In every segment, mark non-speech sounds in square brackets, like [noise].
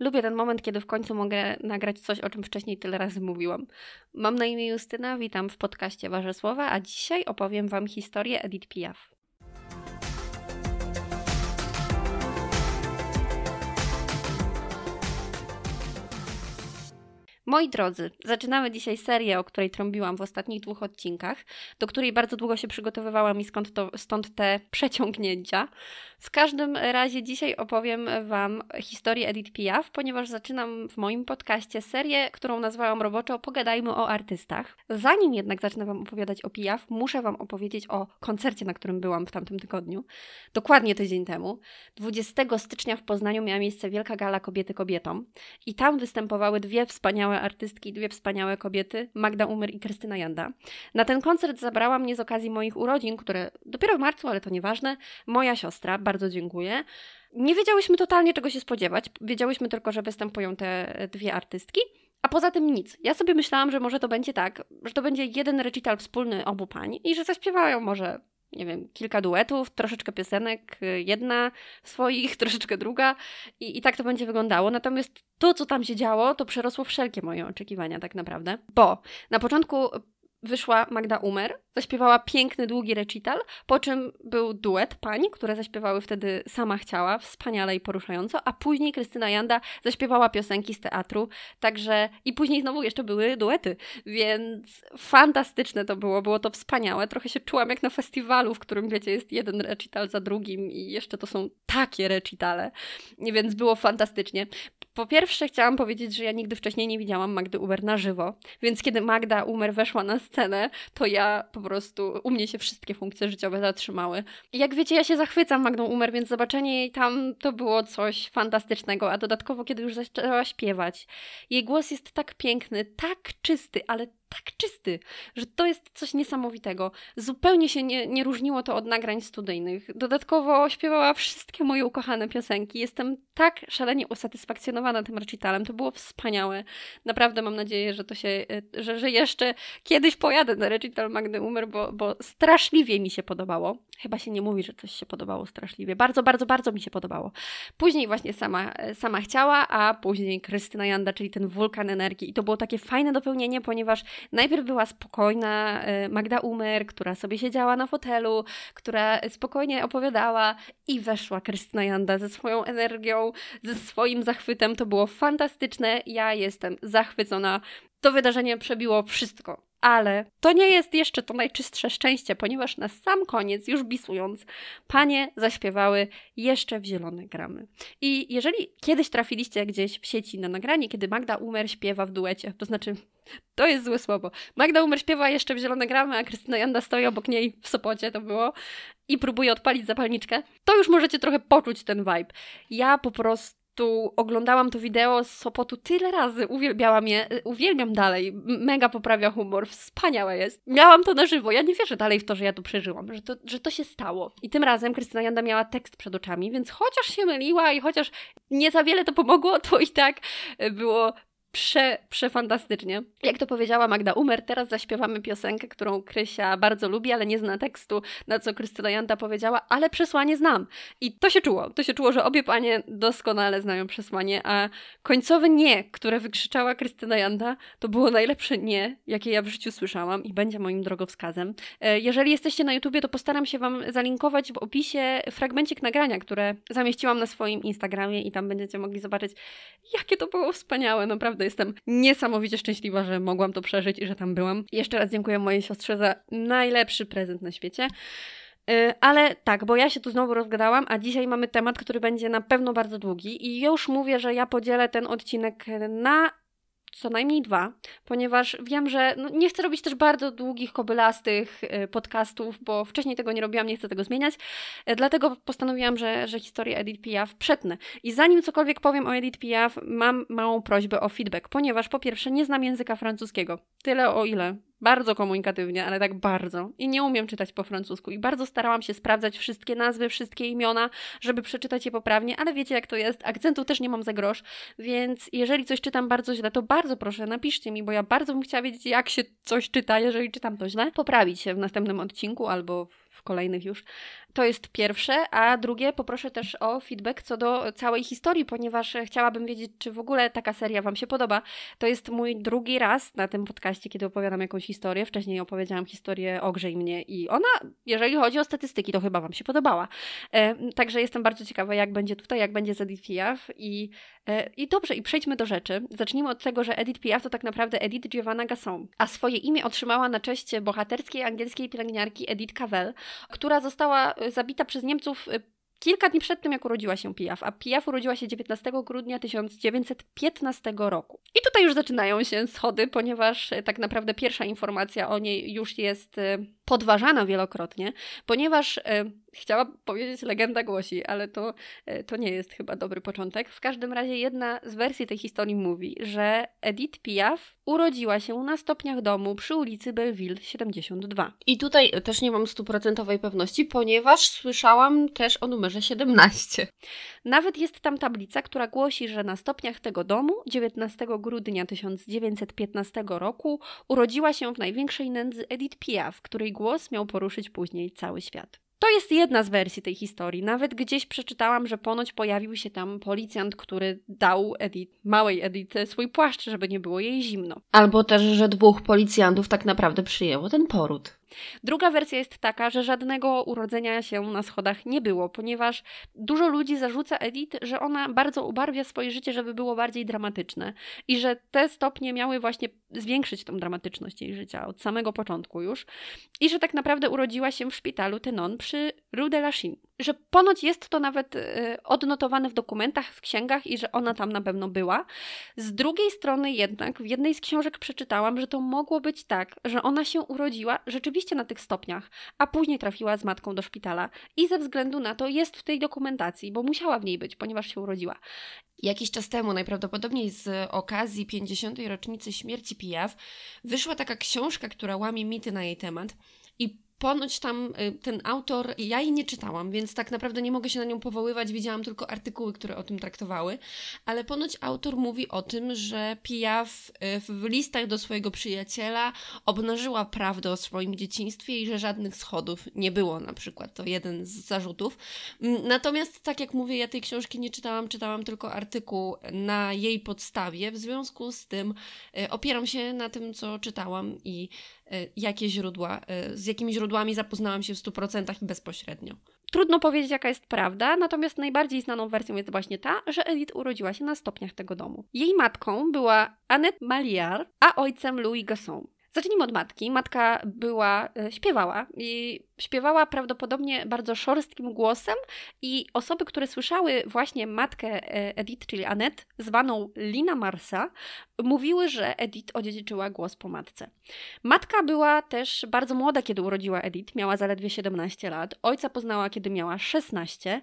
Lubię ten moment, kiedy w końcu mogę nagrać coś, o czym wcześniej tyle razy mówiłam. Mam na imię Justyna, witam w podcaście Wasze Słowa, a dzisiaj opowiem Wam historię Edith Piaf. Moi drodzy, zaczynamy dzisiaj serię, o której trąbiłam w ostatnich dwóch odcinkach, do której bardzo długo się przygotowywałam i skąd to, stąd te [laughs] przeciągnięcia. W każdym razie dzisiaj opowiem Wam historię Edith Piaf, ponieważ zaczynam w moim podcaście serię, którą nazwałam roboczo Pogadajmy o artystach. Zanim jednak zacznę Wam opowiadać o Piaf, muszę Wam opowiedzieć o koncercie, na którym byłam w tamtym tygodniu. Dokładnie tydzień temu. 20 stycznia w Poznaniu miała miejsce Wielka Gala Kobiety Kobietom i tam występowały dwie wspaniałe artystki, dwie wspaniałe kobiety, Magda Umer i Krystyna Janda. Na ten koncert zabrała mnie z okazji moich urodzin, które dopiero w marcu, ale to nieważne, moja siostra, bardzo dziękuję. Nie wiedziałyśmy totalnie czego się spodziewać. Wiedziałyśmy tylko, że występują te dwie artystki. A poza tym nic. Ja sobie myślałam, że może to będzie tak, że to będzie jeden recital wspólny obu pań i że zaśpiewają może nie wiem, kilka duetów, troszeczkę piosenek, jedna swoich, [laughs] troszeczkę druga i, i tak to będzie wyglądało. Natomiast to, co tam się działo, to przerosło wszelkie moje oczekiwania tak naprawdę, bo na początku wyszła Magda Umer, zaśpiewała piękny, długi recital, po czym był duet pań, które zaśpiewały wtedy Sama Chciała, wspaniale i poruszająco, a później Krystyna Janda zaśpiewała piosenki z teatru, także i później znowu jeszcze były duety, więc fantastyczne to było, było to wspaniałe, trochę się czułam jak na festiwalu, w którym wiecie, jest jeden recital za drugim i jeszcze to są takie recitale, więc było fantastycznie. Po pierwsze chciałam powiedzieć, że ja nigdy wcześniej nie widziałam Magdy Umer na żywo, więc kiedy Magda Umer weszła na scenę, to ja po prostu, u mnie się wszystkie funkcje życiowe zatrzymały. I jak wiecie, ja się zachwycam Magdą Umer, więc zobaczenie jej tam to było coś fantastycznego, a dodatkowo kiedy już zaczęła śpiewać. Jej głos jest tak piękny, tak czysty, ale tak czysty, że to jest coś niesamowitego. Zupełnie się nie, nie różniło to od nagrań studyjnych. Dodatkowo śpiewała wszystkie moje ukochane piosenki. Jestem tak szalenie usatysfakcjonowana tym recitalem. To było wspaniałe. Naprawdę mam nadzieję, że to się, e, że, że jeszcze kiedyś pojadę na recital Magdy Umer, bo, bo straszliwie mi się podobało. Chyba się nie mówi, że coś się podobało straszliwie. Bardzo, bardzo, bardzo mi się podobało. Później właśnie sama, e, sama chciała, a później Krystyna Janda, czyli ten wulkan energii. I to było takie fajne dopełnienie, ponieważ Najpierw była spokojna e, Magda Umer, która sobie siedziała na fotelu, która spokojnie opowiadała i weszła Krystyna Janda ze swoją energią, ze swoim zachwytem. To było fantastyczne. Ja jestem zachwycona. To wydarzenie przebiło wszystko. Ale to nie jest jeszcze to najczystsze szczęście, ponieważ na sam koniec, już bisując, panie zaśpiewały jeszcze w zielone gramy. I jeżeli kiedyś trafiliście gdzieś w sieci na nagranie, kiedy Magda Umer śpiewa w duecie, to znaczy to jest złe słowo. Magda Umer śpiewa jeszcze w zielone gramy, a Krystyna Janda stoi obok niej w Sopocie, to było, i próbuje odpalić zapalniczkę, to już możecie trochę poczuć ten vibe. Ja po prostu prostu oglądałam to wideo z Sopotu tyle razy, uwielbiałam je, uwielbiam dalej, mega poprawia humor, wspaniałe jest. Miałam to na żywo, ja nie wierzę dalej w to, że ja to przeżyłam, że to, że to się stało. I tym razem Krystyna Janda miała tekst przed oczami, więc chociaż się myliła i chociaż nie za wiele to pomogło, to i tak było prze, przefantastycznie. Jak to powiedziała Magda Umer, teraz zaśpiewamy piosenkę, którą Krysia bardzo lubi, ale nie zna tekstu, na co Krystyna Janta powiedziała, ale przesłanie znam. I to się czuło. To się czuło, że obie panie doskonale znają przesłanie, a końcowe nie, które wykrzyczała Krystyna Janta, to było najlepsze nie, jakie ja w życiu słyszałam i będzie moim drogowskazem. E, jeżeli jesteście na YouTubie, to postaram się Wam zalinkować w opisie fragmencik nagrania, które zamieściłam na swoim Instagramie i tam będziecie mogli zobaczyć, jakie to było wspaniałe, naprawdę jestem niesamowicie szczęśliwa, że mogłam to przeżyć i że tam byłam. Jeszcze raz dziękuję mojej siostrze za najlepszy prezent na świecie. Y, ale tak, bo ja się tu znowu rozgadałam, a dzisiaj mamy temat, który będzie na pewno bardzo długi i już mówię, że ja podzielę ten odcinek na co najmniej dwa, ponieważ wiem, że no nie chcę robić też bardzo długich, kobylastych y, podcastów, bo wcześniej tego nie robiłam, nie chcę tego zmieniać. Y, dlatego postanowiłam, że, że historię Edith Piaf przetnę. I zanim cokolwiek powiem o Edith Piaf, mam małą prośbę o feedback, ponieważ po pierwsze nie znam języka francuskiego. Tyle o ile bardzo komunikatywnie, ale tak bardzo. I nie umiem czytać po francusku. I bardzo starałam się sprawdzać wszystkie nazwy, wszystkie imiona, żeby przeczytać je poprawnie, ale wiecie jak to jest. Akcentu też nie mam za grosz, więc jeżeli coś czytam bardzo źle, to bardzo proszę, napiszcie mi, bo ja bardzo bym chciała wiedzieć, jak się coś czyta, jeżeli czytam to źle. Poprawić się w następnym odcinku albo w kolejnych już. To jest pierwsze, a drugie poproszę też o feedback co do całej historii, ponieważ chciałabym wiedzieć, czy w ogóle taka seria Wam się podoba. To jest mój drugi raz na tym podcaście, kiedy opowiadam jakąś historię. Wcześniej opowiedziałam historię Ogrzej mnie i ona, jeżeli chodzi o statystyki, to chyba Wam się podobała. E, także jestem bardzo ciekawa, jak będzie tutaj, jak będzie z Edith Piaf i, i dobrze, i przejdźmy do rzeczy. Zacznijmy od tego, że Edith Piaf to tak naprawdę Edith Giovanna Gasson, a swoje imię otrzymała na cześć bohaterskiej angielskiej pielęgniarki Edith Cavell, która została e, zabita przez Niemców e, kilka dni przed tym, jak urodziła się Piaf, a Piaf urodziła się 19 grudnia 1915 roku. I tutaj już zaczynają się schody, ponieważ e, tak naprawdę pierwsza informacja o niej już jest podważana wielokrotnie, ponieważ Chciała powiedzieć legenda głosi, ale to, e, to nie jest chyba dobry początek. W każdym razie jedna z wersji tej historii mówi, że Edith Piaf urodziła się na stopniach domu przy ulicy Belleville 72. I tutaj też nie mam stuprocentowej pewności, ponieważ słyszałam też o numerze 17. Nawet jest tam tablica, która głosi, że na stopniach tego domu 19 grudnia 1915 roku urodziła się w największej nędzy Edith Piaf, której głos miał poruszyć później cały świat. To jest jedna z wersji tej historii. Nawet gdzieś przeczytałam, że ponoć pojawił się tam policjant, który dał Edith, małej Edith swój płaszcz, żeby nie było jej zimno. Albo też, że dwóch policjantów tak naprawdę przyjęło ten poród. Druga wersja jest taka, że żadnego urodzenia się na schodach nie było, ponieważ dużo ludzi zarzuca Edith, że ona bardzo ubarwia swoje życie, żeby było bardziej dramatyczne i że te stopnie miały właśnie zwiększyć tą dramatyczność jej życia od samego początku już i że tak naprawdę urodziła się w szpitalu Tenon przy Rue de la Chine że ponoć jest to nawet y, odnotowane w dokumentach, w księgach i że ona tam na pewno była. Z drugiej strony jednak w jednej z książek przeczytałam, że to mogło być tak, że ona się urodziła rzeczywiście na tych stopniach, a później trafiła z matką do szpitala i ze względu na to jest w tej dokumentacji, bo musiała w niej być, ponieważ się urodziła. Jakiś czas temu, najprawdopodobniej z okazji 50. rocznicy śmierci Pijaw, wyszła taka książka, która łamie mity na jej temat i ponoć tam y, ten autor, ja jej nie czytałam, więc tak naprawdę nie mogę się na nią powoływać, widziałam tylko artykuły, które o tym traktowały, ale ponoć autor mówi o tym, że Piaf y, w listach do swojego przyjaciela obnażyła prawdę o swoim dzieciństwie i że żadnych schodów nie było na przykład, to jeden z zarzutów. Mm, natomiast tak jak mówię, ja tej książki nie czytałam, czytałam tylko artykuł na jej podstawie, w związku z tym y, opieram się na tym, co czytałam i jakie źródła, z jakimi źródłami źródłami zapoznałam się w 100% i bezpośrednio. Trudno powiedzieć, jaka jest prawda, natomiast najbardziej znaną wersją jest właśnie ta, że Edith urodziła się na stopniach tego domu. Jej matką była Annette Maliar, a ojcem Louis Gasson. Zacznijmy od matki. Matka była, e, śpiewała i śpiewała prawdopodobnie bardzo szorstkim głosem i osoby, które słyszały właśnie matkę e, Edith, czyli Annette, zwaną Lina Marsa, mówiły, że Edith odziedziczyła głos po matce. Matka była też bardzo młoda, kiedy urodziła Edith, miała zaledwie 17 lat. Ojca poznała, kiedy miała 16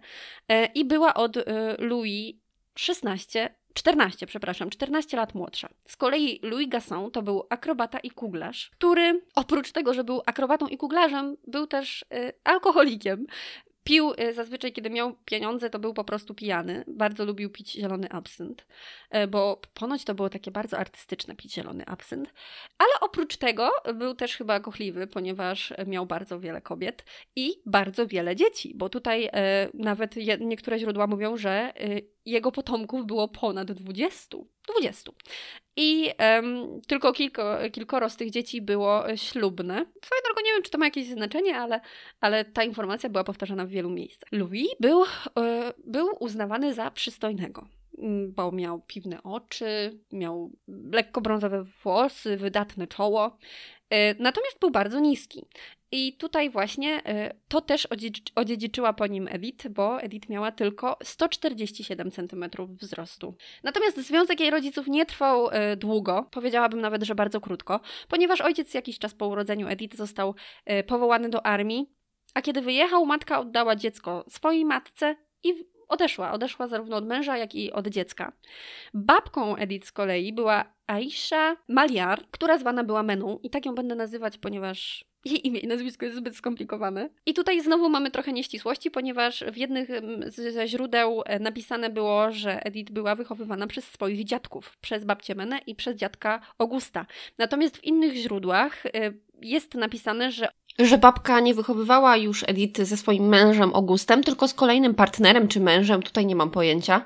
e, i była od Louis 16 14, przepraszam, 14 lat młodsza. Z kolei Louis Gasson to był akrobata i kuglarz, który oprócz tego, że był akrobatą i kuglarzem, był też y, alkoholikiem. Pił y, zazwyczaj, kiedy miał pieniądze, to był po prostu pijany. Bardzo lubił pić zielony absynt, y, bo ponoć to było takie bardzo artystyczne pić zielony absynt. Ale oprócz tego był też chyba kochliwy, ponieważ miał bardzo wiele kobiet i bardzo wiele dzieci, bo tutaj y, nawet niektóre źródła mówią, że jego potomków było ponad 20. 20. I um, tylko kilko, kilkoro z tych dzieci było ślubne. Swoją drogą nie wiem, czy to ma jakieś znaczenie, ale, ale ta informacja była powtarzana w wielu miejscach. Louis był, e, był uznawany za przystojnego bo miał piwne oczy, miał lekko brązowe włosy, wydatne czoło. E, natomiast był bardzo niski. I tutaj właśnie e, to też odziedziczyła po nim Edith, bo Edith miała tylko 147 cm wzrostu. Natomiast związek jej rodziców nie trwał e, długo, powiedziałabym nawet, że bardzo krótko, ponieważ ojciec jakiś czas po urodzeniu Edith został powołany do armii, a kiedy wyjechał, matka oddała dziecko swojej matce i odeszła. Odeszła zarówno od męża, jak i od dziecka. Babką Edith z kolei była Aisha Maliar, która zwana była Menu i tak ją będę nazywać, ponieważ jej imię i nazwisko jest zbyt skomplikowane. I tutaj znowu mamy trochę nieścisłości, ponieważ w jednych ze źródeł e, napisane było, że Edith była wychowywana przez swoich dziadków, przez babcię Menę i przez dziadka Augusta. Natomiast w innych źródłach e, jest napisane, że że babka nie wychowywała już Edith ze swoim mężem Augustem, tylko z kolejnym partnerem czy mężem, tutaj nie mam pojęcia,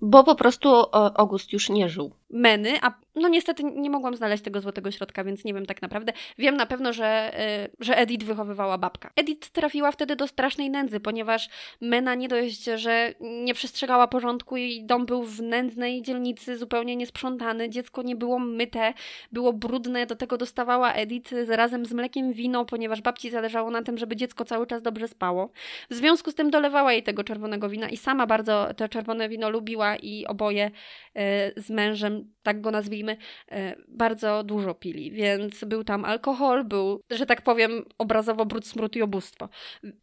bo po prostu August już nie żył. Meny, a no niestety nie mogłam znaleźć tego złotego środka, więc nie wiem tak naprawdę. Wiem na pewno, że, yy, że Edith wychowywała babka. Edith trafiła wtedy do strasznej nędzy, ponieważ Mena nie dość, że nie przestrzegała porządku i dom był w nędznej dzielnicy, zupełnie niesprzątany, dziecko nie było myte, było brudne, do tego dostawała Edith razem z mlekiem wino, ponieważ babci zależało na tym, żeby dziecko cały czas dobrze spało. W związku z tym dolewała jej tego czerwonego wina i sama bardzo to czerwone wino lubiła i oboje yy, z mężem, tak go nazwijmy, E, bardzo dużo pili, więc był tam alkohol, był, że tak powiem, obrazowo brud, smród i obóstwo.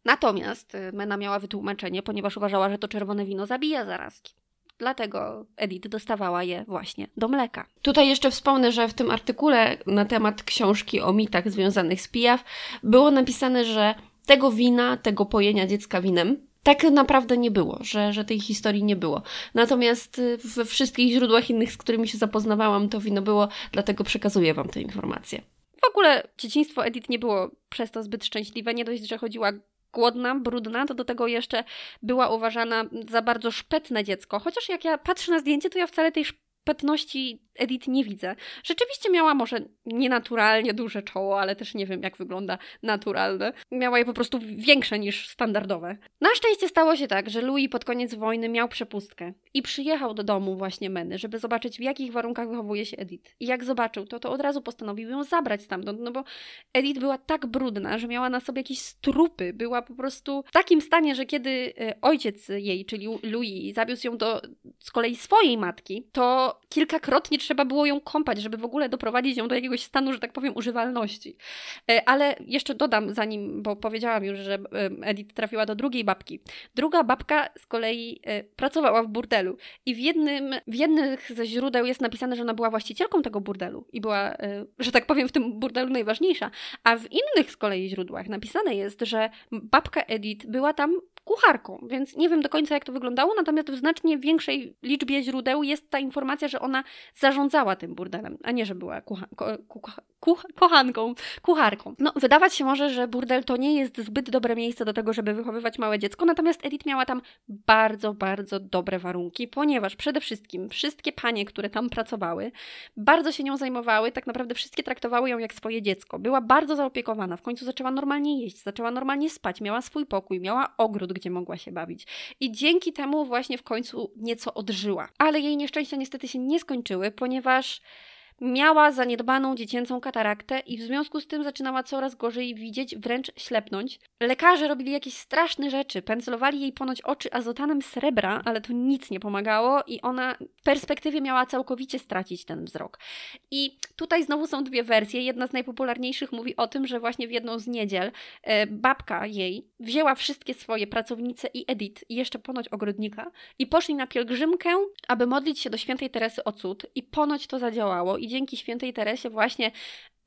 Natomiast e, Mena miała wytłumaczenie, ponieważ uważała, że to czerwone wino zabija zarazki. Dlatego Edith dostawała je właśnie do mleka. Tutaj jeszcze wspomnę, że w tym artykule na temat książki o mitach związanych z pijaw było napisane, że tego wina, tego pojenia dziecka winem tak naprawdę nie było, że, że tej historii nie było. Natomiast y, we wszystkich źródłach innych, z którymi się zapoznawałam, to wino było, dlatego przekazuję Wam te informacje. W ogóle dzieciństwo Edith nie było przez to zbyt szczęśliwe. Nie dość, że chodziła głodna, brudna, to do tego jeszcze była uważana za bardzo szpetne dziecko. Chociaż jak ja patrzę na zdjęcie, to ja wcale tej szpetności Edith nie widzę. Rzeczywiście miała może nienaturalnie duże czoło, ale też nie wiem, jak wygląda naturalne. Miała je po prostu większe niż standardowe. Na szczęście stało się tak, że Louis pod koniec wojny miał przepustkę i przyjechał do domu właśnie Meny, żeby zobaczyć, w jakich warunkach wychowuje się Edith. I jak zobaczył to, to od razu postanowił ją zabrać stamtąd, no bo Edith była tak brudna, że miała na sobie jakieś strupy. Była po prostu w takim stanie, że kiedy e, ojciec jej, czyli Louis, zawiózł ją do z kolei swojej matki, to kilkakrotnie trzeba było ją kąpać, żeby w ogóle doprowadzić ją do jakiegoś stanu, że tak powiem, używalności. E, ale jeszcze dodam, zanim, bo powiedziałam już, że Edith trafiła do drugiej babki. Druga babka z kolei e, pracowała w burdelu i w jednym, w jednych ze źródeł jest napisane, że ona była właścicielką tego burdelu i była, e, że tak powiem, w tym burdelu najważniejsza, a w innych z kolei źródłach napisane jest, że babka Edith była tam kucharką, więc nie wiem do końca jak to wyglądało, natomiast w znacznie większej liczbie źródeł jest ta informacja, że ona zarządzała tym burdelem, a nie, że była kucha, kucha, kochanką, kucharką. No, wydawać się może, że burdel to nie jest zbyt dobre miejsce do tego, żeby wychowywać małe dziecko, natomiast Edith miała tam bardzo, bardzo dobre warunki, ponieważ przede wszystkim wszystkie panie, które tam pracowały, bardzo się nią zajmowały, tak naprawdę wszystkie traktowały ją jak swoje dziecko. Była bardzo zaopiekowana, w końcu zaczęła normalnie jeść, zaczęła normalnie spać, miała swój pokój, miała ogród, gdzie mogła się bawić. I dzięki temu właśnie w końcu nieco odżyła. Ale jej nieszczęścia niestety się nie skończyły, ponieważ Miała zaniedbaną dziecięcą kataraktę i w związku z tym zaczynała coraz gorzej widzieć, wręcz ślepnąć. Lekarze robili jakieś straszne rzeczy, pędzlowali jej ponoć oczy azotanem srebra, ale to nic nie pomagało i ona w perspektywie miała całkowicie stracić ten wzrok. I tutaj znowu są dwie wersje. Jedna z najpopularniejszych mówi o tym, że właśnie w jedną z niedziel e, babka jej wzięła wszystkie swoje pracownice i Edith i jeszcze ponoć ogrodnika i poszli na pielgrzymkę, aby modlić się do świętej Teresy o cud i ponoć to zadziałało dzięki świętej Teresie właśnie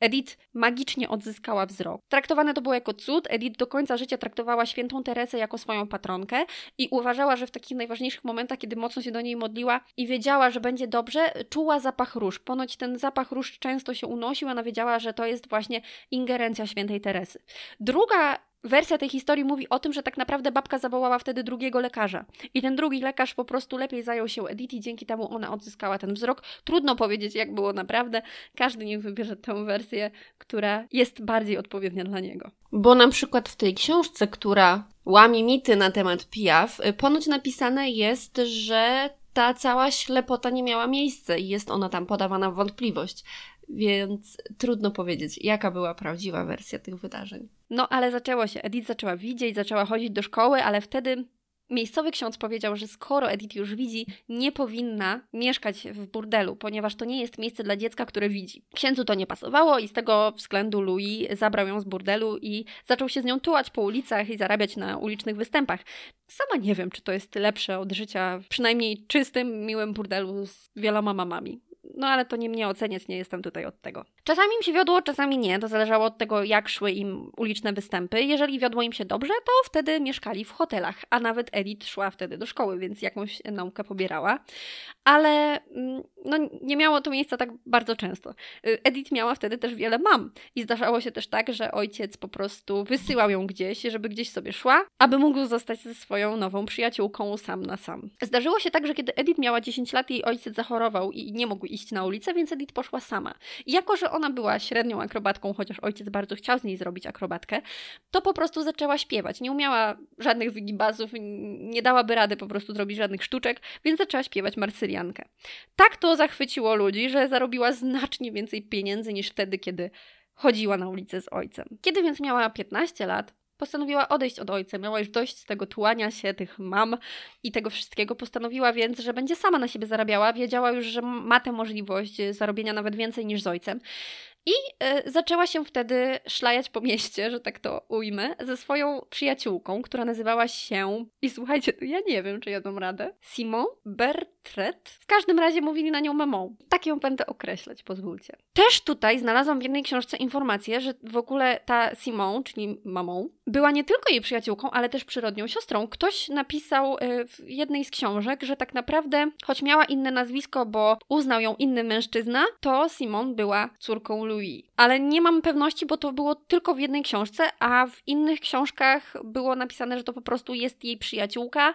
Edith magicznie odzyskała wzrok. Traktowane to było jako cud. Edith do końca życia traktowała świętą Teresę jako swoją patronkę i uważała, że w takich najważniejszych momentach, kiedy mocno się do niej modliła i wiedziała, że będzie dobrze, czuła zapach róż. Ponoć ten zapach róż często się unosił, ona wiedziała, że to jest właśnie ingerencja świętej Teresy. Druga wersja tej historii mówi o tym, że tak naprawdę babka zawołała wtedy drugiego lekarza. I ten drugi lekarz po prostu lepiej zajął się Edith i dzięki temu ona odzyskała ten wzrok. Trudno powiedzieć, jak było naprawdę. Każdy niech wybierze tę wersję, która jest bardziej odpowiednia dla niego. Bo na przykład w tej książce, która łamie mity na temat pijaw, ponoć napisane jest, że ta cała ślepota nie miała miejsca i jest ona tam podawana w wątpliwość. Więc trudno powiedzieć, jaka była prawdziwa wersja tych wydarzeń. No ale zaczęło się. Edith zaczęła widzieć, zaczęła chodzić do szkoły, ale wtedy miejscowy ksiądz powiedział, że skoro Edith już widzi, nie powinna mieszkać w burdelu, ponieważ to nie jest miejsce dla dziecka, które widzi. Księdzu to nie pasowało i z tego względu Louis zabrał ją z burdelu i zaczął się z nią tułać po ulicach i zarabiać na ulicznych występach. Sama nie wiem, czy to jest lepsze od życia w przynajmniej czystym, miłym burdelu z wieloma mamami. No ale to nie mnie oceniać, nie jestem tutaj od tego. Czasami im się wiodło, czasami nie. To zależało od tego, jak szły im uliczne występy. Jeżeli wiodło im się dobrze, to wtedy mieszkali w hotelach, a nawet Edith szła wtedy do szkoły, więc jakąś naukę pobierała. Ale mm, no, nie miało to miejsca tak bardzo często. Y, Edith miała wtedy też wiele mam i zdarzało się też tak, że ojciec po prostu wysyłał ją gdzieś, żeby gdzieś sobie szła, aby mógł zostać ze swoją nową przyjaciółką sam na sam. Zdarzyło się tak, że kiedy Edith miała 10 lat, jej ojciec zachorował i nie mógł iść na ulicę, więc Edith poszła sama. I jako, że ona była średnią akrobatką, chociaż ojciec bardzo chciał z niej zrobić akrobatkę, to po prostu zaczęła śpiewać. Nie umiała żadnych wygibazów, nie dałaby rady po prostu zrobić żadnych sztuczek, więc zaczęła śpiewać marsyliankę. Tak to zachwyciło ludzi, że zarobiła znacznie więcej pieniędzy niż wtedy, kiedy chodziła na ulicę z ojcem. Kiedy więc miała 15 lat, postanowiła odejść od ojca. Miała już dość tego tułania się, tych mam i tego wszystkiego. Postanowiła więc, że będzie sama na siebie zarabiała. Wiedziała już, że ma tę możliwość zarobienia nawet więcej niż z ojcem. I y, zaczęła się wtedy szlajać po mieście, że tak to ujmę, ze swoją przyjaciółką, która nazywała się, i słuchajcie, ja nie wiem, czy ja dam radę, Simon Bertret. W każdym razie mówili na nią mamą. Tak ją będę określać, pozwólcie. Też tutaj znalazłam w jednej książce informację, że w ogóle ta Simon, czyli mamą, była nie tylko jej przyjaciółką, ale też przyrodnią siostrą. Ktoś napisał y, w jednej z książek, że tak naprawdę, choć miała inne nazwisko, bo uznał ją inny mężczyzna, to Simon była córką Louis. Ale nie mam pewności, bo to było tylko w jednej książce, a w innych książkach było napisane, że to po prostu jest jej przyjaciółka.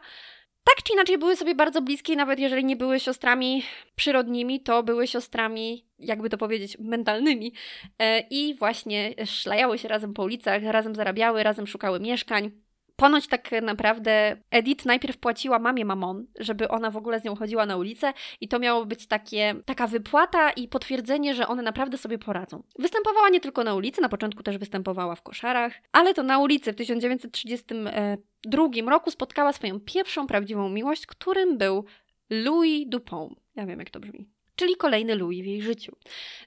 Tak czy inaczej były sobie bardzo bliskie, nawet jeżeli nie były siostrami przyrodnimi, to były siostrami, jakby to powiedzieć, mentalnymi. E, I właśnie szlajały się razem po ulicach, razem zarabiały, razem szukały mieszkań. Ponoć tak naprawdę Edith najpierw płaciła mamie mamon, żeby ona w ogóle z nią chodziła na ulicę i to miało być takie, taka wypłata i potwierdzenie, że one naprawdę sobie poradzą. Występowała nie tylko na ulicy, na początku też występowała w koszarach, ale to na ulicy w 1932 roku spotkała swoją pierwszą prawdziwą miłość, którym był Louis Dupont. Ja wiem, jak to brzmi czyli kolejny Louis w jej życiu.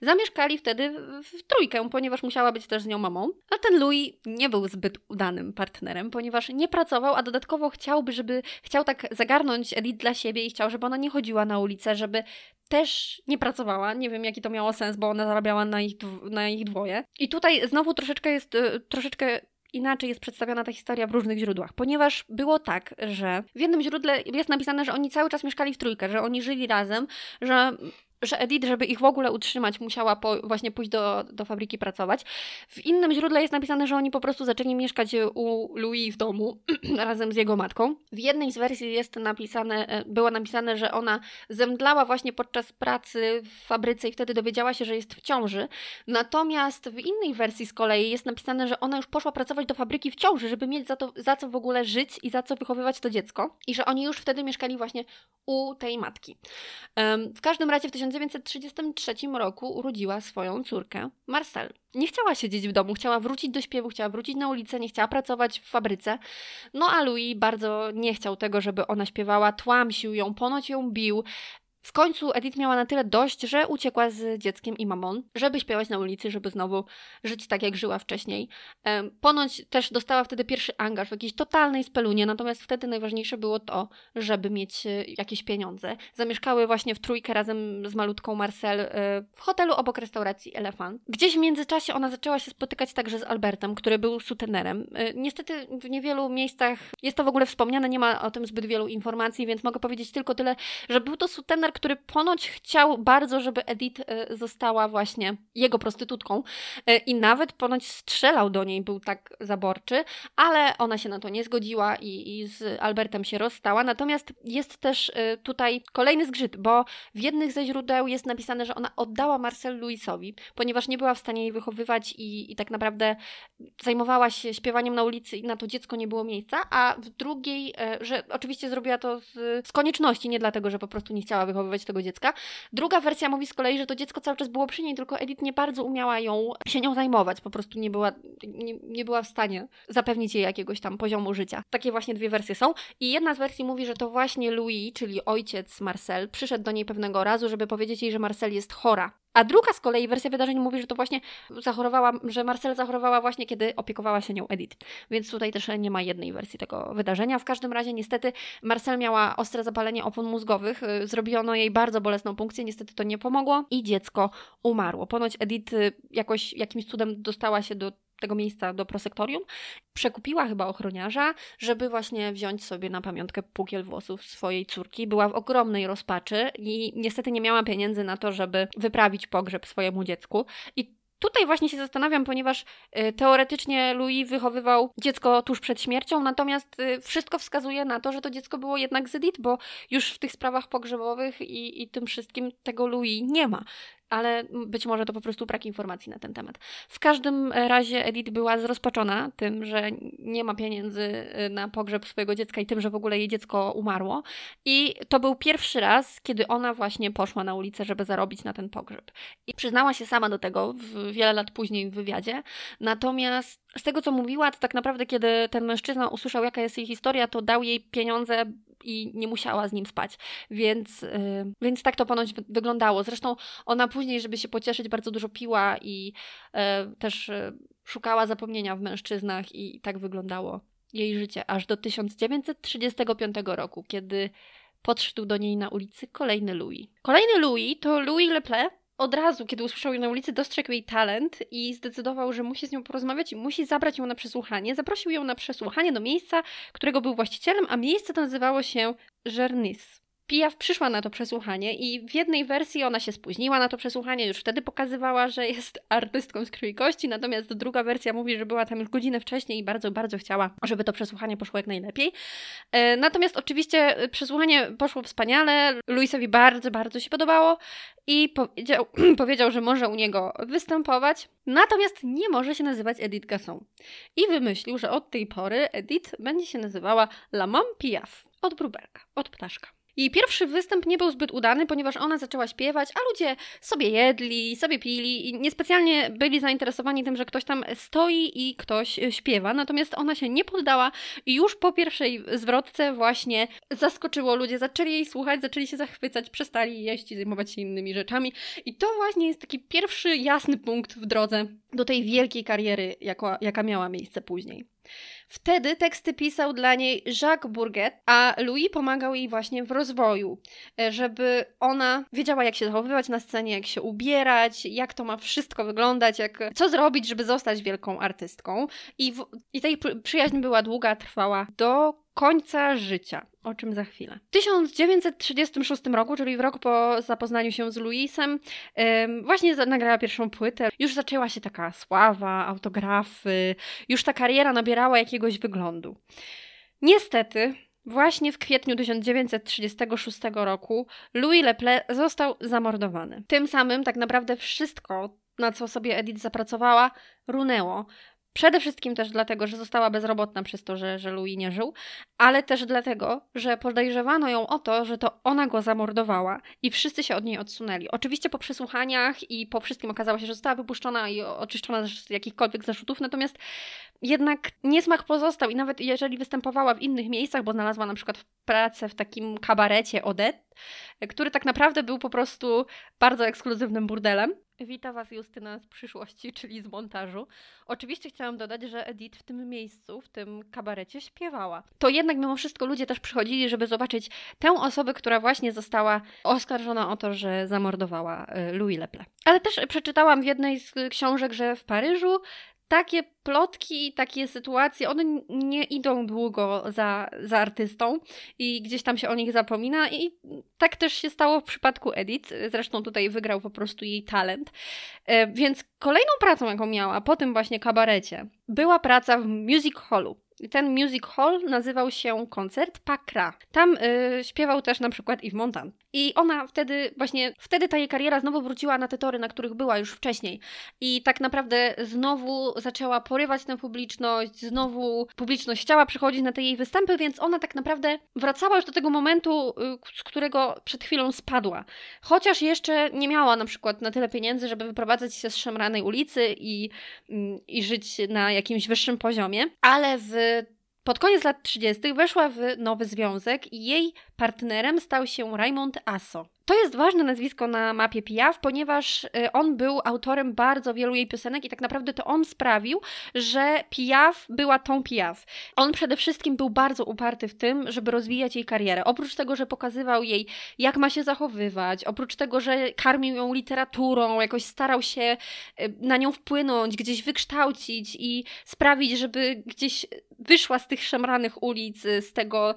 Zamieszkali wtedy w trójkę, ponieważ musiała być też z nią mamą, a ten Louis nie był zbyt udanym partnerem, ponieważ nie pracował, a dodatkowo chciałby, żeby chciał tak zagarnąć Edith dla siebie i chciał, żeby ona nie chodziła na ulicę, żeby też nie pracowała. Nie wiem, jaki to miało sens, bo ona zarabiała na ich, na ich dwoje. I tutaj znowu troszeczkę jest, y, troszeczkę inaczej jest przedstawiona ta historia w różnych źródłach, ponieważ było tak, że w jednym źródle jest napisane, że oni cały czas mieszkali w trójkę, że oni żyli razem, że że Edith, żeby ich w ogóle utrzymać, musiała po, właśnie pójść do, do fabryki pracować. W innym źródle jest napisane, że oni po prostu zaczęli mieszkać u Louis w domu [clears throat] razem z jego matką. W jednej z wersji jest napisane, e, było napisane, że ona zemdlała właśnie podczas pracy w fabryce i wtedy dowiedziała się, że jest w ciąży. Natomiast w innej wersji z kolei jest napisane, że ona już poszła pracować do fabryki w ciąży, żeby mieć za, to, za co w ogóle żyć i za co wychowywać to dziecko. I że oni już wtedy mieszkali właśnie u tej matki. W każdym razie w 1933 roku urodziła swoją córkę, Marcel. Nie chciała siedzieć w domu, chciała wrócić do śpiewu, chciała wrócić na ulicę, nie chciała pracować w fabryce. No a Louis bardzo nie chciał tego, żeby ona śpiewała, tłamsił ją, ponoć ją bił. W końcu Edith miała na tyle dość, że uciekła z dzieckiem i mamon, żeby śpiewać na ulicy, żeby znowu żyć tak, jak żyła wcześniej. Ponoć też dostała wtedy pierwszy angaż w jakiejś totalnej spelunie, natomiast wtedy najważniejsze było to, żeby mieć e, jakieś pieniądze. Zamieszkały właśnie w trójkę razem z malutką Marcel e, w hotelu obok restauracji Elefant. Gdzieś w międzyczasie ona zaczęła się spotykać także z Albertem, który był sutenerem. E, niestety w niewielu miejscach jest to w ogóle wspomniane, nie ma o tym zbyt wielu informacji, więc mogę powiedzieć tylko tyle, że był to sutener, który ponoć chciał bardzo, żeby Edith e, została właśnie jego prostytutką e, i nawet ponoć strzelał do niej, był tak zaborczy, ale ona się na to nie zgodziła i, i z Albertem się rozstała. Natomiast jest też e, tutaj kolejny zgrzyt, bo w jednych ze źródeł jest napisane, że ona oddała Marcel Louisowi, ponieważ nie była w stanie jej wychowywać i, i tak naprawdę zajmowała się śpiewaniem na ulicy i na to dziecko nie było miejsca, a w drugiej, że oczywiście zrobiła to z, z konieczności, nie dlatego, że po prostu nie chciała wychowywać wychowywać tego dziecka. Druga wersja mówi z kolei, że to dziecko cały czas było przy niej, tylko Edith nie bardzo umiała ją, się nią zajmować, po prostu nie była, nie, nie była w stanie zapewnić jej jakiegoś tam poziomu życia. Takie właśnie dwie wersje są. I jedna z wersji mówi, że to właśnie Louis, czyli ojciec Marcel, przyszedł do niej pewnego razu, żeby powiedzieć jej, że Marcel jest chora. A druga z kolei wersja wydarzeń mówi, że to właśnie zachorowała, że Marcel zachorowała właśnie, kiedy opiekowała się nią Edith. Więc tutaj też nie ma jednej wersji tego wydarzenia. W każdym razie niestety Marcel miała ostre zapalenie opon mózgowych. Y, zrobiono jej bardzo bolesną punkcję, niestety to nie pomogło i dziecko umarło. Ponoć Edith y, jakoś jakimś cudem dostała się do tego miejsca do prosektorium. Przekupiła chyba ochroniarza, żeby właśnie wziąć sobie na pamiątkę pukiel włosów swojej córki. Była w ogromnej rozpaczy i niestety nie miała pieniędzy na to, żeby wyprawić pogrzeb swojemu dziecku. I Tutaj właśnie się zastanawiam, ponieważ y, teoretycznie Louis wychowywał dziecko tuż przed śmiercią, natomiast y, wszystko wskazuje na to, że to dziecko było jednak z Edith, bo już w tych sprawach pogrzebowych i, i tym wszystkim tego Louis nie ma ale być może to po prostu brak informacji na ten temat. W każdym razie Edith była zrozpaczona tym, że nie ma pieniędzy y, na pogrzeb swojego dziecka i tym, że w ogóle jej dziecko umarło. I to był pierwszy raz, kiedy ona właśnie poszła na ulicę, żeby zarobić na ten pogrzeb. I przyznała się sama do tego w, wiele lat później w wywiadzie. Natomiast z tego, co mówiła, to tak naprawdę, kiedy ten mężczyzna usłyszał, jaka jest jej historia, to dał jej pieniądze i nie musiała z nim spać. Więc, yy, więc tak to ponoć wyglądało. Zresztą ona później, żeby się pocieszyć, bardzo dużo piła i yy, też yy, szukała zapomnienia w mężczyznach i tak wyglądało jej życie aż do 1935 roku, kiedy podszedł do niej na ulicy kolejny Louis. Kolejny Louis to Louis Leple, od razu, kiedy usłyszał ją na ulicy, dostrzegł jej talent i zdecydował, że musi z nią porozmawiać i musi zabrać ją na przesłuchanie. Zaprosił ją na przesłuchanie do miejsca, którego był właścicielem, a miejsce to nazywało się Żernis. Pijaw przyszła na to przesłuchanie i w jednej wersji ona się spóźniła na to przesłuchanie, już wtedy pokazywała, że jest [laughs] artystką z krwi kości, natomiast druga wersja mówi, że była tam już godzinę wcześniej i bardzo, bardzo chciała, żeby to przesłuchanie poszło jak najlepiej. E, natomiast oczywiście e, przesłuchanie poszło wspaniale, Luisowi bardzo, bardzo się podobało i powiedział, [clears throat] powiedział, że może u niego występować, natomiast nie może się nazywać Edith Gasson. I wymyślił, że od tej pory Edith będzie się nazywała La Mam Piaf, od Bruberka, od ptaszka. Jej pierwszy występ nie był zbyt udany, ponieważ ona zaczęła śpiewać, a ludzie sobie jedli, sobie pili i niespecjalnie byli zainteresowani tym, że ktoś tam stoi i ktoś śpiewa. Natomiast ona się nie poddała i już po pierwszej zwrotce właśnie zaskoczyło ludzie, zaczęli jej słuchać, zaczęli się zachwycać, przestali jeść i zajmować się innymi rzeczami. I to właśnie jest taki pierwszy jasny punkt w drodze do tej wielkiej kariery, jaka miała miejsce później. Wtedy teksty pisał dla niej Jacques Bourget, a Louis pomagał jej właśnie w rozwoju, e, żeby ona wiedziała, jak się zachowywać na scenie, jak się ubierać, jak to ma wszystko wyglądać, jak, co zrobić, żeby zostać wielką artystką. I, w, i tej przyjaźń była długa, trwała do końca życia, o czym za chwilę. W 1936 roku, czyli w roku po zapoznaniu się z Louisem, właśnie nagrała pierwszą płytę. Już zaczęła się taka sława, autografy, już ta kariera nabierała jakiegoś wyglądu. Niestety, Właśnie w kwietniu 1936 roku Louis Leple został zamordowany. Tym samym tak naprawdę wszystko, na co sobie Edith zapracowała, runęło. Przede wszystkim też dlatego, że została bezrobotna przez to, że, że Louis nie żył, ale też dlatego, że podejrzewano ją o to, że to ona go zamordowała i wszyscy się od niej odsunęli. Oczywiście po przesłuchaniach i po wszystkim okazało się, że została wypuszczona i oczyszczona z jakichkolwiek zarzutów, natomiast jednak niesmak pozostał i nawet jeżeli występowała w innych miejscach, bo znalazła na przykład pracę w takim kabarecie Odette, który tak naprawdę był po prostu bardzo ekskluzywnym burdelem, Wita Was Justyna z przyszłości, czyli z montażu. Oczywiście chciałam dodać, że Edith w tym miejscu, w tym kabarecie śpiewała. To jednak mimo wszystko ludzie też przychodzili, żeby zobaczyć tę osobę, która właśnie została oskarżona o to, że zamordowała y, Louis Leple. Ale też przeczytałam w jednej z książek, że w Paryżu takie plotki i takie sytuacje, one nie idą długo za, za artystą i gdzieś tam się o nich zapomina i tak też się stało w przypadku Edith, zresztą tutaj wygrał po prostu jej talent. E, więc kolejną pracą, jaką miała po tym właśnie kabarecie, była praca w music hallu. Ten music hall nazywał się Koncert Pakra. Tam y, śpiewał też na przykład Yves Montan. I ona wtedy, właśnie wtedy ta jej kariera znowu wróciła na te tory, na których była już wcześniej. I tak naprawdę znowu zaczęła porywać tę publiczność, znowu publiczność chciała przychodzić na te jej występy, więc ona tak naprawdę wracała już do tego momentu, y, z którego przed chwilą spadła. Chociaż jeszcze nie miała na przykład na tyle pieniędzy, żeby wyprowadzać się z szemranej ulicy i, mm, i żyć na jakimś wyższym poziomie, ale w pod koniec lat 30. weszła w nowy związek i jej partnerem stał się Raymond Asso. To jest ważne nazwisko na mapie Piaf, ponieważ y, on był autorem bardzo wielu jej piosenek i tak naprawdę to on sprawił, że Piaf była tą Piaf. On przede wszystkim był bardzo uparty w tym, żeby rozwijać jej karierę. Oprócz tego, że pokazywał jej, jak ma się zachowywać, oprócz tego, że karmił ją literaturą, jakoś starał się y, na nią wpłynąć, gdzieś wykształcić i sprawić, żeby gdzieś wyszła z tych szemranych ulic, z tego,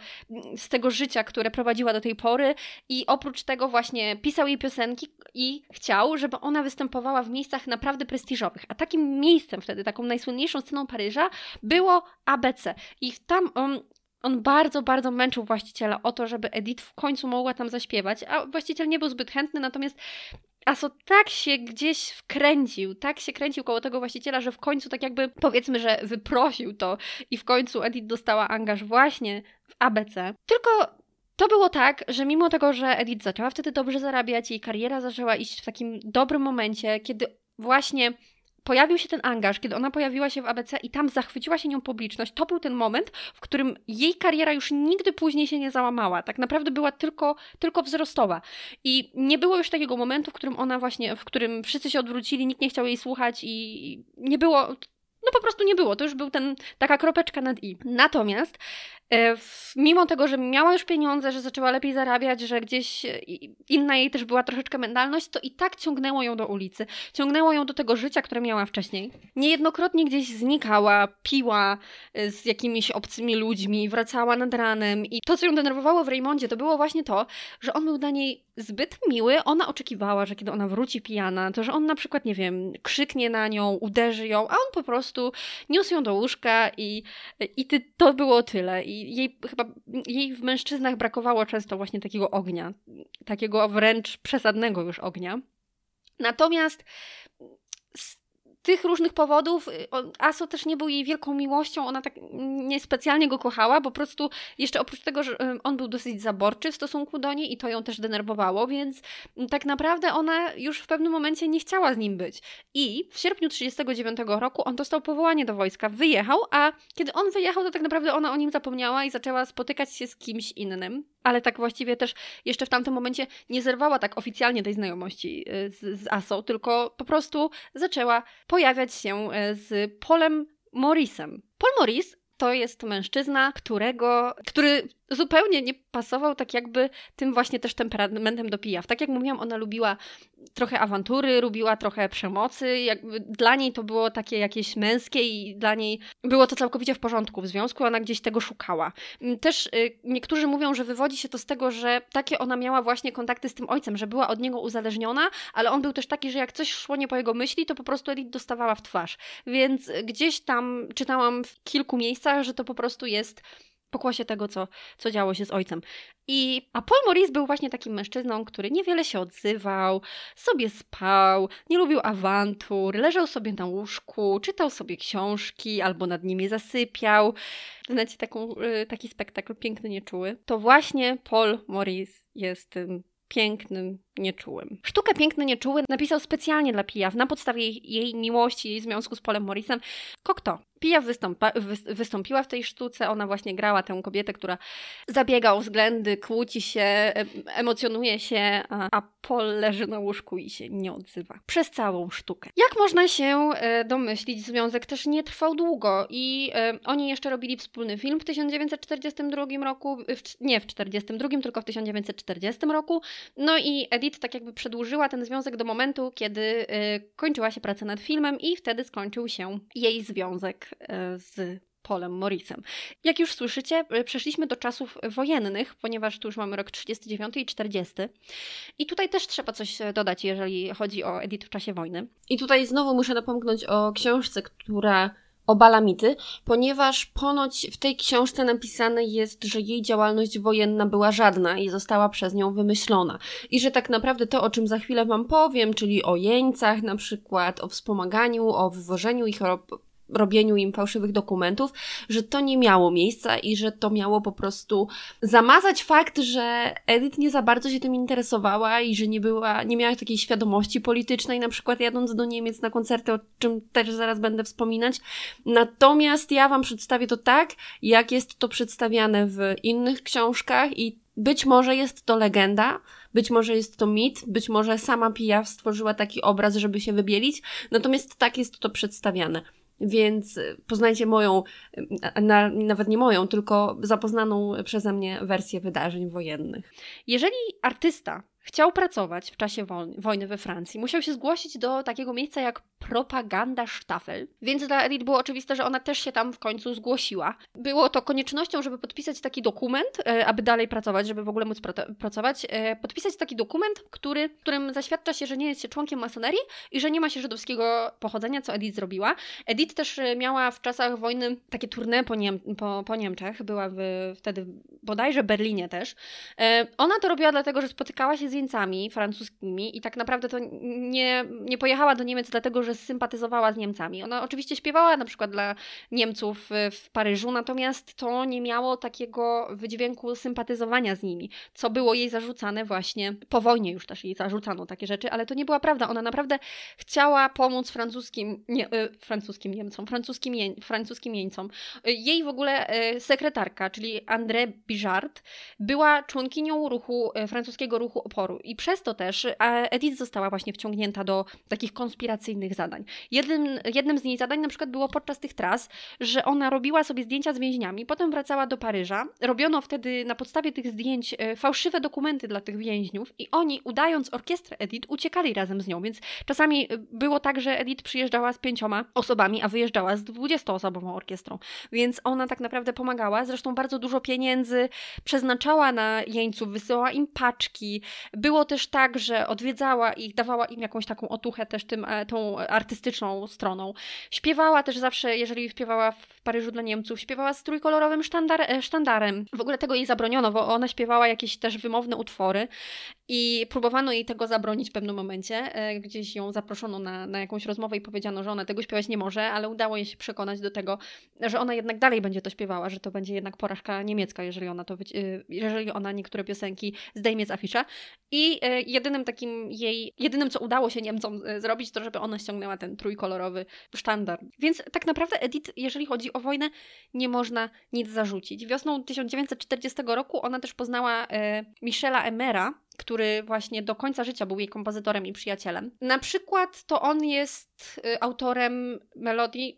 z tego życia, które prowadziła do tej pory i oprócz tego właśnie pisał jej piosenki i chciał, żeby ona występowała w miejscach naprawdę prestiżowych. A takim miejscem wtedy, taką najsłynniejszą sceną Paryża było ABC. I tam on on bardzo, bardzo męczył właściciela o to, żeby Edith w końcu mogła tam zaśpiewać, a właściciel nie był zbyt chętny, natomiast Aso tak się gdzieś wkręcił, tak się kręcił koło tego właściciela, że w końcu tak jakby powiedzmy, że wyprosił to i w końcu Edith dostała angaż właśnie w ABC. Tylko to było tak, że mimo tego, że Edith zaczęła wtedy dobrze zarabiać, jej kariera zaczęła iść w takim dobrym momencie, kiedy właśnie pojawił się ten angaż, kiedy ona pojawiła się w ABC i tam zachwyciła się nią publiczność, to był ten moment, w którym jej kariera już nigdy później się nie załamała. Tak naprawdę była tylko, tylko wzrostowa. I nie było już takiego momentu, w którym ona właśnie, w którym wszyscy się odwrócili, nikt nie chciał jej słuchać i nie było no po prostu nie było. To już był ten, taka kropeczka nad i. Natomiast mimo tego, że miała już pieniądze, że zaczęła lepiej zarabiać, że gdzieś e, inna jej też była troszeczkę mentalność, to i tak ciągnęło ją do ulicy. Ciągnęło ją do tego życia, które miała wcześniej. Niejednokrotnie gdzieś znikała, piła e, z jakimiś obcymi ludźmi, wracała nad ranem i to, co ją denerwowało w Raymondzie, to było właśnie to, że on był dla niej zbyt miły. Ona oczekiwała, że kiedy ona wróci pijana, to że on na przykład, nie wiem, krzyknie na nią, uderzy ją, a on po prostu niósł ją do łóżka i, i to było tyle. I jej chyba jej w mężczyznach brakowało często właśnie takiego ognia, takiego wręcz przesadnego już ognia. Natomiast tych różnych powodów y, Aso też nie był jej wielką miłością, ona tak niespecjalnie go kochała, po prostu jeszcze oprócz tego, że on był dosyć zaborczy w stosunku do niej i to ją też denerwowało, więc tak naprawdę ona już w pewnym momencie nie chciała z nim być. I w sierpniu 1939 roku on dostał powołanie do wojska, wyjechał, a kiedy on wyjechał, to tak naprawdę ona o nim zapomniała i zaczęła spotykać się z kimś innym ale tak właściwie też jeszcze w tamtym momencie nie zerwała tak oficjalnie tej znajomości y, z, z Asą, tylko po prostu zaczęła pojawiać się y, z Polem Morrisem. Paul Morris to jest mężczyzna, którego, który zupełnie nie pasował tak jakby tym właśnie też temperamentem do pijaw. Tak jak mówiłam, ona lubiła trochę awantury, lubiła trochę przemocy. Jakby dla niej to było takie jakieś męskie i dla niej było to całkowicie w porządku w związku, ona gdzieś tego szukała. Mm, też y, niektórzy mówią, że wywodzi się to z tego, że takie ona miała właśnie kontakty z tym ojcem, że była od niego uzależniona, ale on był też taki, że jak coś szło nie po jego myśli, to po prostu Edith dostawała w twarz. Więc gdzieś tam czytałam w kilku miejscach, że to po prostu jest pokłosie tego, co, co działo się z ojcem. I, a Paul Maurice był właśnie takim mężczyzną, który niewiele się odzywał, sobie spał, nie lubił awantur, leżał sobie na łóżku, czytał sobie książki albo nad nimi zasypiał. Znacie taką, y, taki spektakl piękny, nieczuły. To właśnie Paul Maurice jest tym pięknym, nieczułym. Sztukę Piękny Nieczuły napisał specjalnie dla Pijaw na podstawie jej, jej miłości, jej związku z Polem Morrisem. Cocteau. Pijaw wystąpa, wy, wystąpiła w tej sztuce, ona właśnie grała tę kobietę, która zabiega o względy, kłóci się, emocjonuje się, a, a Paul leży na łóżku i się nie odzywa. Przez całą sztukę. Jak można się e, domyślić, związek też nie trwał długo i e, oni jeszcze robili wspólny film w 1942 roku, w, nie w 1942, tylko w 1940 roku. No i Edith tak jakby przedłużyła ten związek do momentu, kiedy y, kończyła się praca nad filmem i wtedy skończył się jej związek y, z Polem Morrisem. Jak już słyszycie, y, przeszliśmy do czasów wojennych, ponieważ tu już mamy rok 39 i 40. I tutaj też trzeba coś dodać, jeżeli chodzi o Edith w czasie wojny. I tutaj znowu muszę napomknąć o książce, która o balamity, ponieważ ponoć w tej książce napisane jest, że jej działalność wojenna była żadna i została przez nią wymyślona. I że tak naprawdę to, o czym za chwilę Wam powiem, czyli o jeńcach na przykład, o wspomaganiu, o wywożeniu ich, robieniu im fałszywych dokumentów, że to nie miało miejsca i że to miało po prostu zamazać fakt, że Edith nie za bardzo się tym interesowała i że nie była, nie miała takiej świadomości politycznej, na przykład jadąc do Niemiec na koncerty, o czym też zaraz będę wspominać. Natomiast ja Wam przedstawię to tak, jak jest to przedstawiane w innych książkach i być może jest to legenda, być może jest to mit, być może sama Piaf stworzyła taki obraz, żeby się wybielić, natomiast tak jest to przedstawiane. Więc poznajcie moją, na, nawet nie moją, tylko zapoznaną przeze mnie wersję wydarzeń wojennych. Jeżeli artysta chciał pracować w czasie wojny we Francji, musiał się zgłosić do takiego miejsca jak propaganda Staffel, więc dla Edith było oczywiste, że ona też się tam w końcu zgłosiła. Było to koniecznością, żeby podpisać taki dokument, e, aby dalej pracować, żeby w ogóle móc pracować, e, podpisać taki dokument, który, którym zaświadcza się, że nie jest się członkiem masonerii i że nie ma się żydowskiego pochodzenia, co Edith zrobiła. Edith też e, miała w czasach wojny takie tournée po, Niem po, po Niemczech, była w, wtedy bodajże Berlinie też. Ona to robiła dlatego, że spotykała się jeńcami francuskimi i tak naprawdę to nie, nie pojechała do Niemiec dlatego, że sympatyzowała z Niemcami. Ona oczywiście śpiewała na przykład dla Niemców w Paryżu, natomiast to nie miało takiego wydźwięku sympatyzowania z nimi, co było jej zarzucane właśnie po wojnie już też jej zarzucano takie rzeczy, ale to nie była prawda. Ona naprawdę chciała pomóc francuskim, nie, y, francuskim Niemcom, francuskim, je, francuskim jeńcom. Jej w ogóle y, sekretarka, czyli André Bijard, była członkinią ruchu, y, francuskiego ruchu oporu i przez to też Edith została właśnie wciągnięta do takich konspiracyjnych zadań. Jednym, jednym z jej zadań na przykład było podczas tych tras, że ona robiła sobie zdjęcia z więźniami, potem wracała do Paryża. Robiono wtedy na podstawie tych zdjęć e, fałszywe dokumenty dla tych więźniów i oni, udając orkiestrę Edith, uciekali razem z nią, więc czasami e, było tak, że Edith przyjeżdżała z pięcioma osobami, a wyjeżdżała z dwudziestoosobową orkiestrą, więc ona tak naprawdę pomagała, zresztą bardzo dużo pieniędzy przeznaczała na jeńców, wysyłała im paczki. Było też tak, że odwiedzała ich, dawała im jakąś taką otuchę też tym, e, tą artystyczną stroną. Śpiewała też zawsze, jeżeli śpiewała w Paryżu dla Niemców, śpiewała z trójkolorowym sztandar, e, sztandarem. W ogóle tego jej zabroniono, bo ona śpiewała jakieś też wymowne utwory i próbowano jej tego zabronić w pewnym momencie. E, gdzieś ją zaproszono na, na jakąś rozmowę i powiedziano, że ona tego śpiewać nie może, ale udało jej się przekonać do tego, że ona jednak dalej będzie to śpiewała, że to będzie jednak porażka niemiecka, jeżeli ona to, jeżeli ona niektóre piosenki zdejmie z afisza. I jedynym takim jej, jedynym co udało się Niemcom zrobić, to żeby ona ściągnęła ściągnęła ten trójkolorowy sztandar. Więc tak naprawdę Edith, jeżeli chodzi o wojnę, nie można nic zarzucić. Wiosną 1940 roku ona też poznała e, Michela Emera, który właśnie do końca życia był jej kompozytorem i przyjacielem. Na przykład to on jest y, autorem melodii,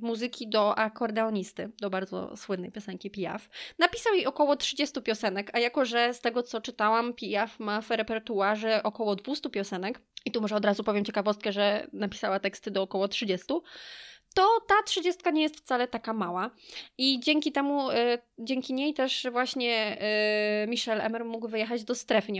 muzyki do akordeonisty, do bardzo słynnej piosenki Piaf. Napisał jej około 30 piosenek, a jako, że z tego co czytałam, Piaf ma w repertuarze około 200 piosenek, i tu może od razu powiem ciekawostkę, że napisała teksty do około 30, to ta trzydziestka nie jest wcale taka mała. I dzięki temu, y, dzięki niej też właśnie y, Michel Emer mógł wyjechać do strefy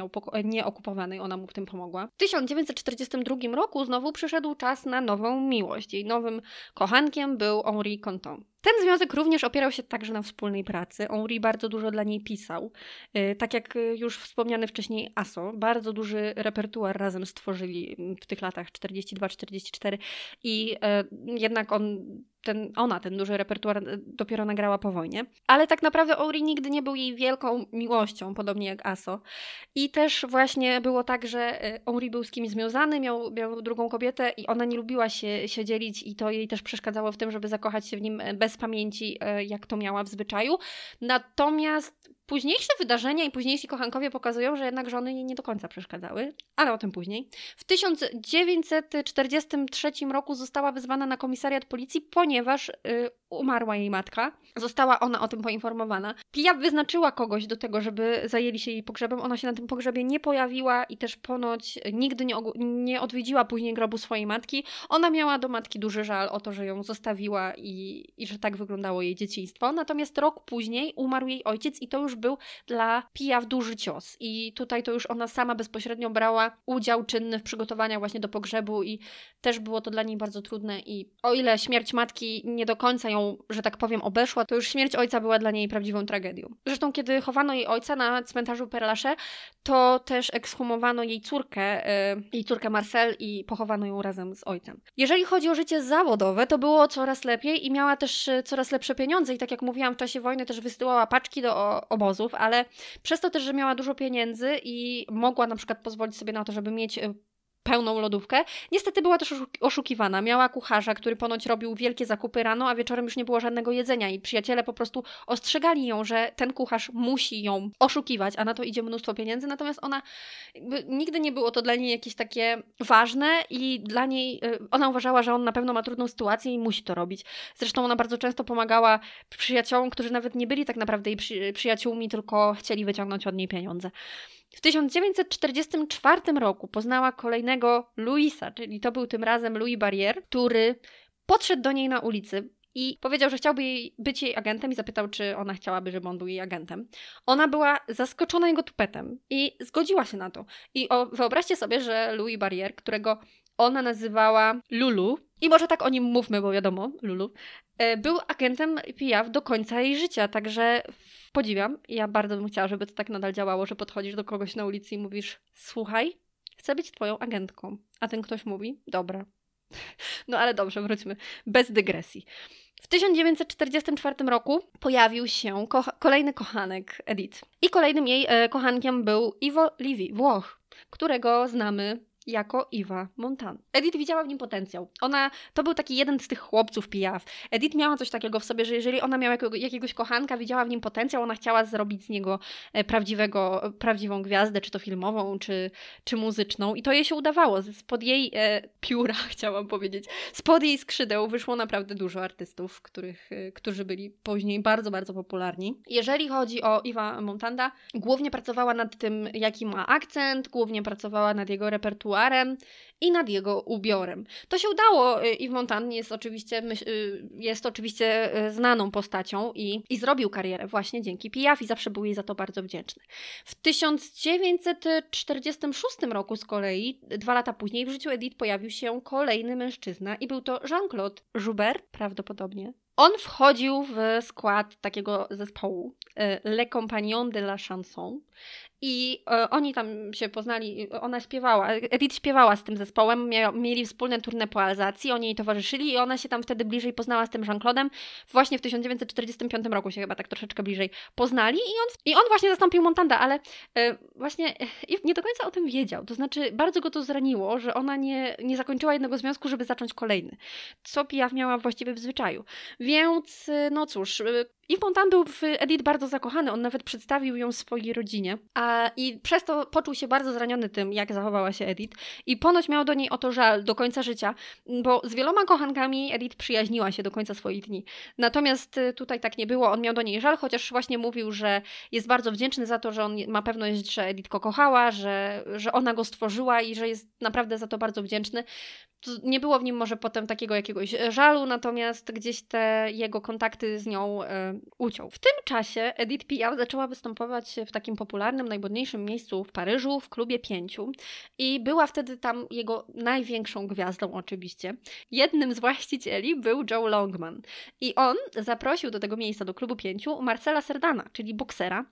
nieokupowanej, ona mu w tym pomogła. W 1942 roku znowu przyszedł czas na nową miłość. Jej nowym kochankiem był Henri Conton. Ten związek również opierał się także na wspólnej pracy. Henri bardzo dużo dla niej pisał. Y, tak jak już wspomniany wcześniej Aso, bardzo duży repertuar razem stworzyli w tych latach 42-44 i e, jednak on ten, ona ten duży repertuar e, dopiero nagrała po wojnie. Ale tak naprawdę Ori nigdy nie był jej wielką miłością, podobnie jak Aso. I też właśnie było tak, że Ori był z kimś związany, miał, miał drugą kobietę i ona nie lubiła się, się dzielić i to jej też przeszkadzało w tym, żeby zakochać się w nim e, bez pamięci, e, jak to miała w zwyczaju. Natomiast Późniejsze wydarzenia i późniejsi kochankowie pokazują, że jednak żony jej nie do końca przeszkadzały, ale o tym później. W 1943 roku została wezwana na komisariat policji, ponieważ yy, umarła jej matka. Została ona o tym poinformowana. Pia wyznaczyła kogoś do tego, żeby zajęli się jej pogrzebem. Ona się na tym pogrzebie nie pojawiła i też ponoć nigdy nie, nie odwiedziła później grobu swojej matki. Ona miała do matki duży żal o to, że ją zostawiła i, i że tak wyglądało jej dzieciństwo. Natomiast rok później umarł jej ojciec i to już był dla Pia w duży cios. I tutaj to już ona sama bezpośrednio brała udział czynny w przygotowaniach właśnie do pogrzebu i też było to dla niej bardzo trudne i o ile śmierć matki nie do końca ją, że tak powiem, obeszła, to już śmierć ojca była dla niej prawdziwą tragedią. Zresztą kiedy chowano jej ojca na cmentarzu Perlasze, to też ekshumowano jej córkę, yy, jej córkę Marcel i pochowano ją razem z ojcem. Jeżeli chodzi o życie zawodowe, to było coraz lepiej i miała też y, coraz lepsze pieniądze i tak jak mówiłam, w czasie wojny też wysyłała paczki do ale przez to też, że miała dużo pieniędzy i mogła na przykład pozwolić sobie na to, żeby mieć y, pełną lodówkę. Niestety była też oszukiwana. Miała kucharza, który ponoć robił wielkie zakupy rano, a wieczorem już nie było żadnego jedzenia i przyjaciele po prostu ostrzegali ją, że ten kucharz musi ją oszukiwać, a na to idzie mnóstwo pieniędzy, natomiast ona nigdy nie było to dla niej jakieś takie ważne i dla niej y, ona uważała, że on na pewno ma trudną sytuację i musi to robić. Zresztą ona bardzo często pomagała przyjaciołom, którzy nawet nie byli tak naprawdę jej przy, przyjaciółmi, tylko chcieli wyciągnąć od niej pieniądze. W 1944 roku poznała kolejnego Louisa, czyli to był tym razem Louis Barrier, który podszedł do niej na ulicy i powiedział, że chciałby być jej agentem i zapytał, czy ona chciałaby, żeby on był jej agentem. Ona była zaskoczona jego tupetem i zgodziła się na to. I o, wyobraźcie sobie, że Louis Barrier, którego ona nazywała Lulu, i może tak o nim mówmy, bo wiadomo, Lulu, e, był agentem PIAF do końca jej życia, także podziwiam. Ja bardzo bym chciała, żeby to tak nadal działało, że podchodzisz do kogoś na ulicy i mówisz: Słuchaj, chcę być twoją agentką. A ten ktoś mówi: Dobra. No ale dobrze, wróćmy. Bez dygresji. W 1944 roku pojawił się ko kolejny kochanek Edith. I kolejnym jej e, kochankiem był Ivo Livi, Włoch, którego znamy jako Iwa Montan. Edith widziała w nim potencjał. Ona, to był taki jeden z tych chłopców pijaw. Edith miała coś takiego w sobie, że jeżeli ona miała jakiego, jakiegoś kochanka, widziała w nim potencjał, ona chciała zrobić z niego e, prawdziwego, prawdziwą gwiazdę, czy to filmową, czy, czy muzyczną. I to jej się udawało. Spod jej e, pióra, [laughs] chciałam powiedzieć, spod jej skrzydeł wyszło naprawdę dużo artystów, których, e, którzy byli później bardzo, bardzo popularni. Jeżeli chodzi o Iwa Montanda, głównie pracowała nad tym, jaki ma akcent, głównie pracowała nad jego repertuarem, i nad jego ubiorem. To się udało. Y, Yves Montan jest oczywiście, y, jest oczywiście y, znaną postacią i, i zrobił karierę właśnie dzięki Piaf i zawsze był jej za to bardzo wdzięczny. W 1946 roku z kolei, dwa lata później, w życiu Edith pojawił się kolejny mężczyzna i był to Jean-Claude Joubert, prawdopodobnie. On wchodził w skład takiego zespołu Le Compagnon de la Chanson i e, oni tam się poznali, ona śpiewała, Edith śpiewała z tym zespołem, mia, mieli wspólne turne po Alzacji, oni jej towarzyszyli i ona się tam wtedy bliżej poznała z tym Jean-Claude'em. Właśnie w 1945 roku się chyba tak troszeczkę bliżej poznali i on, i on właśnie zastąpił Montanda, ale e, właśnie e, nie do końca o tym wiedział. To znaczy bardzo go to zraniło, że ona nie, nie zakończyła jednego związku, żeby zacząć kolejny. Co Piaf miała właściwie w zwyczaju. Więc e, no cóż, e, Yves Montand był w Edith bardzo zakochany, on nawet przedstawił ją swojej rodzinie, a i przez to poczuł się bardzo zraniony tym, jak zachowała się Edith. I ponoć miał do niej o to żal do końca życia, bo z wieloma kochankami Edith przyjaźniła się do końca swoich dni. Natomiast y, tutaj tak nie było, on miał do niej żal, chociaż właśnie mówił, że jest bardzo wdzięczny za to, że on ma pewność, że Edith go kochała, że, że ona go stworzyła i że jest naprawdę za to bardzo wdzięczny nie było w nim może potem takiego jakiegoś żalu, natomiast gdzieś te jego kontakty z nią e, uciął. W tym czasie Edith Piaf zaczęła występować w takim popularnym, najmodniejszym miejscu w Paryżu, w klubie pięciu i była wtedy tam jego największą gwiazdą oczywiście. Jednym z właścicieli był Joe Longman i on zaprosił do tego miejsca, do klubu pięciu Marcela Serdana, czyli boksera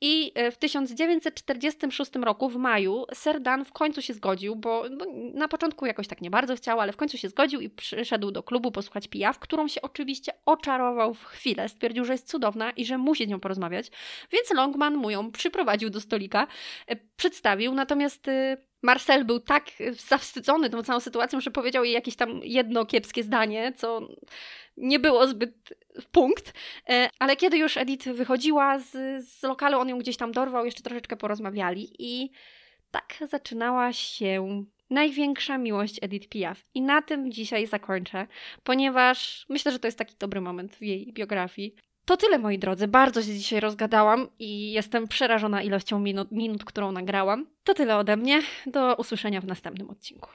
i e, w 1946 roku, w maju, Serdan w końcu się zgodził, bo no, na początku jakoś tak nie bardzo chciał, ale w końcu się zgodził i przyszedł do klubu posłuchać Piaf, którą się oczywiście oczarował w chwilę. Stwierdził, że jest cudowna i że musi z nią porozmawiać, więc Longman mu ją przyprowadził do stolika, e, przedstawił, natomiast e, Marcel był tak zawstydzony tą całą sytuacją, że powiedział jej jakieś tam jedno kiepskie zdanie, co nie było zbyt punkt. E, ale kiedy już Edith wychodziła z, z lokalu, on ją gdzieś tam dorwał, jeszcze troszeczkę porozmawiali i tak zaczynała się największa miłość Edith Piaf. I na tym dzisiaj zakończę, ponieważ myślę, że to jest taki dobry moment w jej biografii. To tyle, moi drodzy. Bardzo się dzisiaj rozgadałam i jestem przerażona ilością minut, minut którą nagrałam. To tyle ode mnie. Do usłyszenia w następnym odcinku.